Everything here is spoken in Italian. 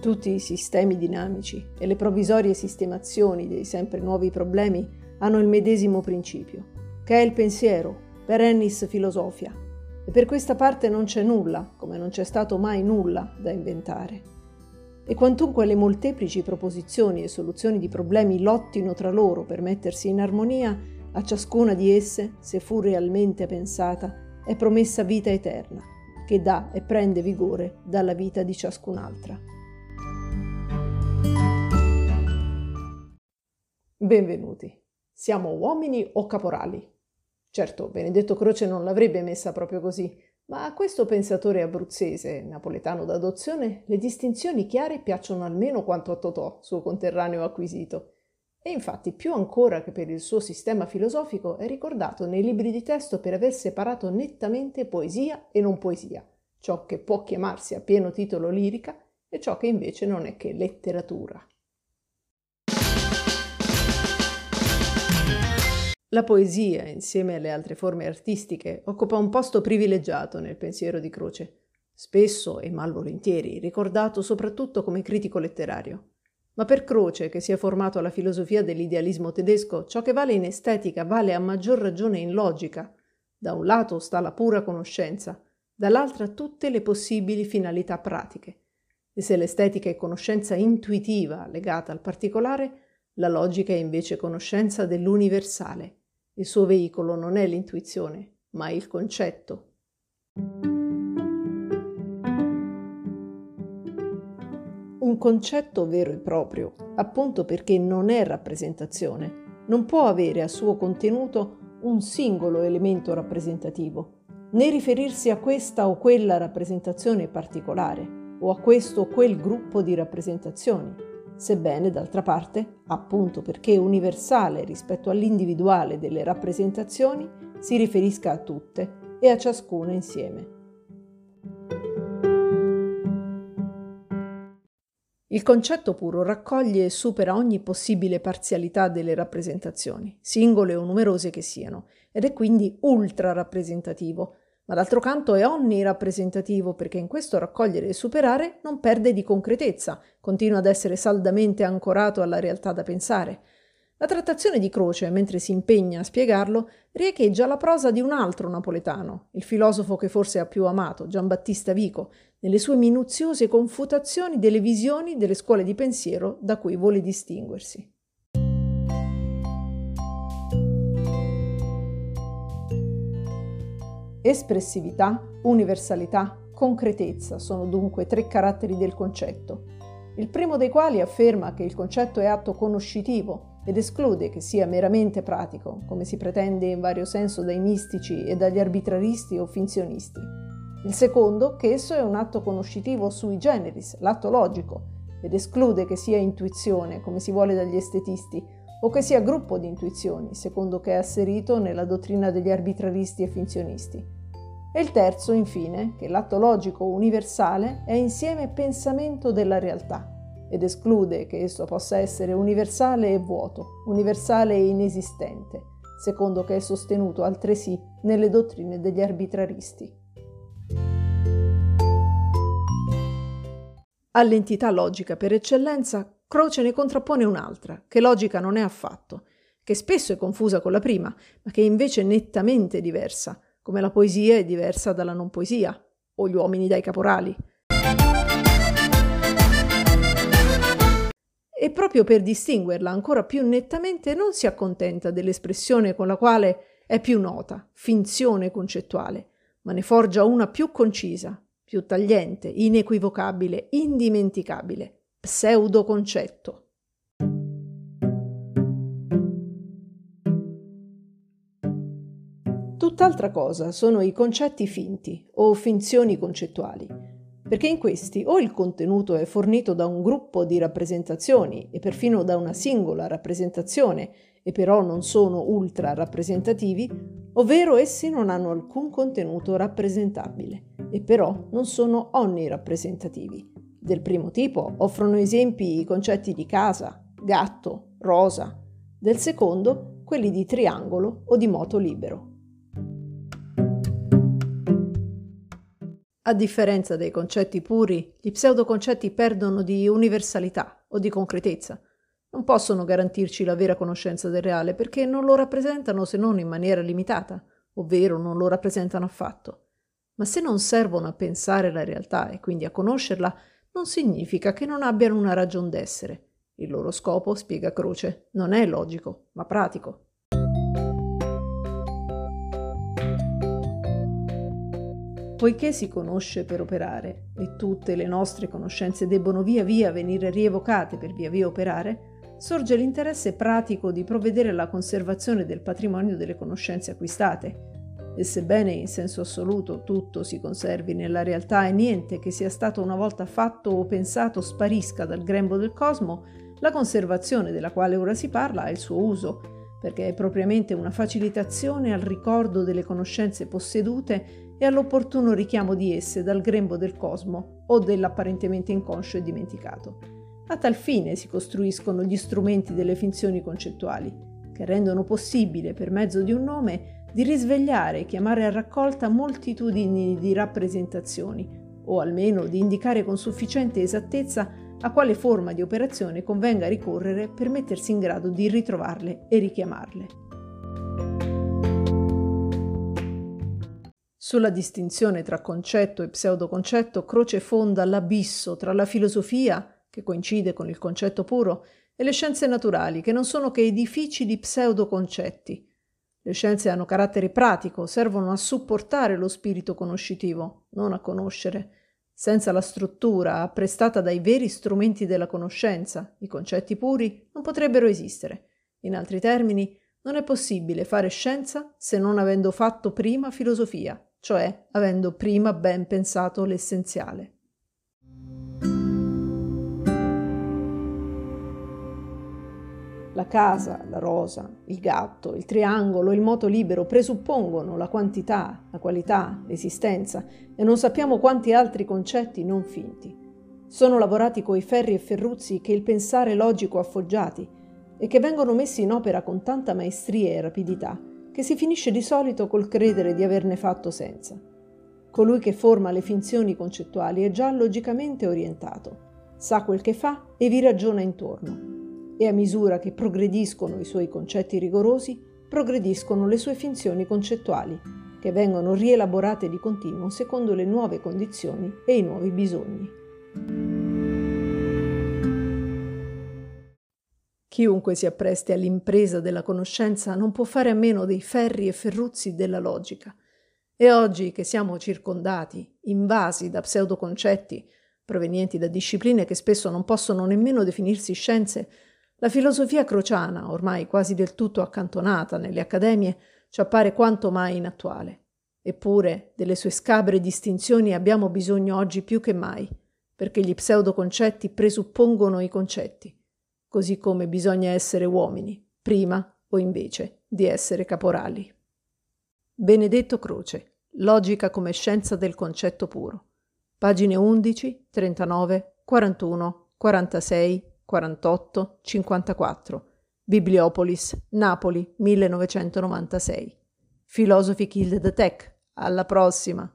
Tutti i sistemi dinamici e le provvisorie sistemazioni dei sempre nuovi problemi hanno il medesimo principio, che è il pensiero, per Ennis filosofia, e per questa parte non c'è nulla, come non c'è stato mai nulla, da inventare. E quantunque le molteplici proposizioni e soluzioni di problemi lottino tra loro per mettersi in armonia, a ciascuna di esse, se fu realmente pensata, è promessa vita eterna, che dà e prende vigore dalla vita di ciascun'altra. Benvenuti. Siamo uomini o caporali? Certo, Benedetto Croce non l'avrebbe messa proprio così, ma a questo pensatore abruzzese, napoletano d'adozione, le distinzioni chiare piacciono almeno quanto a Totò, suo conterraneo acquisito. E infatti, più ancora che per il suo sistema filosofico, è ricordato nei libri di testo per aver separato nettamente poesia e non poesia, ciò che può chiamarsi a pieno titolo lirica e ciò che invece non è che letteratura. La poesia, insieme alle altre forme artistiche, occupa un posto privilegiato nel pensiero di Croce, spesso e malvolentieri ricordato soprattutto come critico letterario. Ma per Croce, che si è formato alla filosofia dell'idealismo tedesco, ciò che vale in estetica vale a maggior ragione in logica. Da un lato sta la pura conoscenza, dall'altra tutte le possibili finalità pratiche. E se l'estetica è conoscenza intuitiva legata al particolare, la logica è invece conoscenza dell'universale, il suo veicolo non è l'intuizione, ma il concetto. Un concetto vero e proprio, appunto perché non è rappresentazione, non può avere a suo contenuto un singolo elemento rappresentativo, né riferirsi a questa o quella rappresentazione particolare, o a questo o quel gruppo di rappresentazioni, sebbene d'altra parte, appunto perché universale rispetto all'individuale delle rappresentazioni, si riferisca a tutte e a ciascuna insieme. Il concetto puro raccoglie e supera ogni possibile parzialità delle rappresentazioni, singole o numerose che siano, ed è quindi ultra rappresentativo, ma d'altro canto è onnirappresentativo perché in questo raccogliere e superare non perde di concretezza, continua ad essere saldamente ancorato alla realtà da pensare. La trattazione di Croce, mentre si impegna a spiegarlo, riecheggia la prosa di un altro napoletano, il filosofo che forse ha più amato, Giambattista Vico, nelle sue minuziose confutazioni delle visioni delle scuole di pensiero da cui vuole distinguersi. Espressività, universalità, concretezza sono dunque tre caratteri del concetto, il primo dei quali afferma che il concetto è atto conoscitivo ed esclude che sia meramente pratico, come si pretende in vario senso dai mistici e dagli arbitraristi o finzionisti. Il secondo, che esso è un atto conoscitivo sui generis, l'atto logico, ed esclude che sia intuizione, come si vuole dagli estetisti, o che sia gruppo di intuizioni, secondo che è asserito nella dottrina degli arbitraristi e finzionisti. E il terzo, infine, che l'atto logico universale è insieme pensamento della realtà ed esclude che esso possa essere universale e vuoto, universale e inesistente, secondo che è sostenuto altresì nelle dottrine degli arbitraristi. All'entità logica per eccellenza Croce ne contrappone un'altra, che logica non è affatto, che spesso è confusa con la prima, ma che è invece nettamente diversa, come la poesia è diversa dalla non poesia, o gli uomini dai caporali. E proprio per distinguerla ancora più nettamente non si accontenta dell'espressione con la quale è più nota, finzione concettuale, ma ne forgia una più concisa, più tagliente, inequivocabile, indimenticabile, pseudoconcetto. Tutt'altra cosa sono i concetti finti o finzioni concettuali, perché in questi o il contenuto è fornito da un gruppo di rappresentazioni e perfino da una singola rappresentazione e però non sono ultra rappresentativi, ovvero essi non hanno alcun contenuto rappresentabile e però non sono onnirappresentativi del primo tipo offrono esempi i concetti di casa, gatto, rosa, del secondo quelli di triangolo o di moto libero. A differenza dei concetti puri, gli pseudoconcetti perdono di universalità o di concretezza. Non possono garantirci la vera conoscenza del reale perché non lo rappresentano se non in maniera limitata, ovvero non lo rappresentano affatto. Ma se non servono a pensare la realtà e quindi a conoscerla, non significa che non abbiano una ragion d'essere. Il loro scopo, spiega Croce, non è logico, ma pratico. Poiché si conosce per operare e tutte le nostre conoscenze debbono via via venire rievocate per via via operare, sorge l'interesse pratico di provvedere alla conservazione del patrimonio delle conoscenze acquistate. E sebbene in senso assoluto tutto si conservi nella realtà e niente che sia stato una volta fatto o pensato sparisca dal grembo del cosmo, la conservazione della quale ora si parla ha il suo uso, perché è propriamente una facilitazione al ricordo delle conoscenze possedute e all'opportuno richiamo di esse dal grembo del cosmo o dell'apparentemente inconscio e dimenticato. A tal fine si costruiscono gli strumenti delle finzioni concettuali, che rendono possibile, per mezzo di un nome, di risvegliare e chiamare a raccolta moltitudini di rappresentazioni, o almeno di indicare con sufficiente esattezza a quale forma di operazione convenga ricorrere per mettersi in grado di ritrovarle e richiamarle. Sulla distinzione tra concetto e pseudoconcetto Croce fonda l'abisso tra la filosofia, che coincide con il concetto puro, e le scienze naturali, che non sono che edifici di pseudoconcetti. Le scienze hanno carattere pratico, servono a supportare lo spirito conoscitivo, non a conoscere. Senza la struttura apprestata dai veri strumenti della conoscenza, i concetti puri non potrebbero esistere. In altri termini, non è possibile fare scienza se non avendo fatto prima filosofia cioè avendo prima ben pensato l'essenziale. La casa, la rosa, il gatto, il triangolo, il moto libero presuppongono la quantità, la qualità, l'esistenza e non sappiamo quanti altri concetti non finti. Sono lavorati coi ferri e ferruzzi che il pensare logico ha foggiati e che vengono messi in opera con tanta maestria e rapidità che si finisce di solito col credere di averne fatto senza. Colui che forma le finzioni concettuali è già logicamente orientato, sa quel che fa e vi ragiona intorno. E a misura che progrediscono i suoi concetti rigorosi, progrediscono le sue finzioni concettuali, che vengono rielaborate di continuo secondo le nuove condizioni e i nuovi bisogni. Chiunque si appresti all'impresa della conoscenza non può fare a meno dei ferri e ferruzzi della logica. E oggi che siamo circondati, invasi da pseudoconcetti, provenienti da discipline che spesso non possono nemmeno definirsi scienze, la filosofia crociana, ormai quasi del tutto accantonata nelle accademie, ci appare quanto mai inattuale. Eppure delle sue scabre distinzioni abbiamo bisogno oggi più che mai, perché gli pseudoconcetti presuppongono i concetti così come bisogna essere uomini, prima o invece di essere caporali. Benedetto Croce, Logica come scienza del concetto puro. Pagine 11, 39, 41, 46, 48, 54. Bibliopolis, Napoli, 1996. Philosophy Killed the Tech. Alla prossima!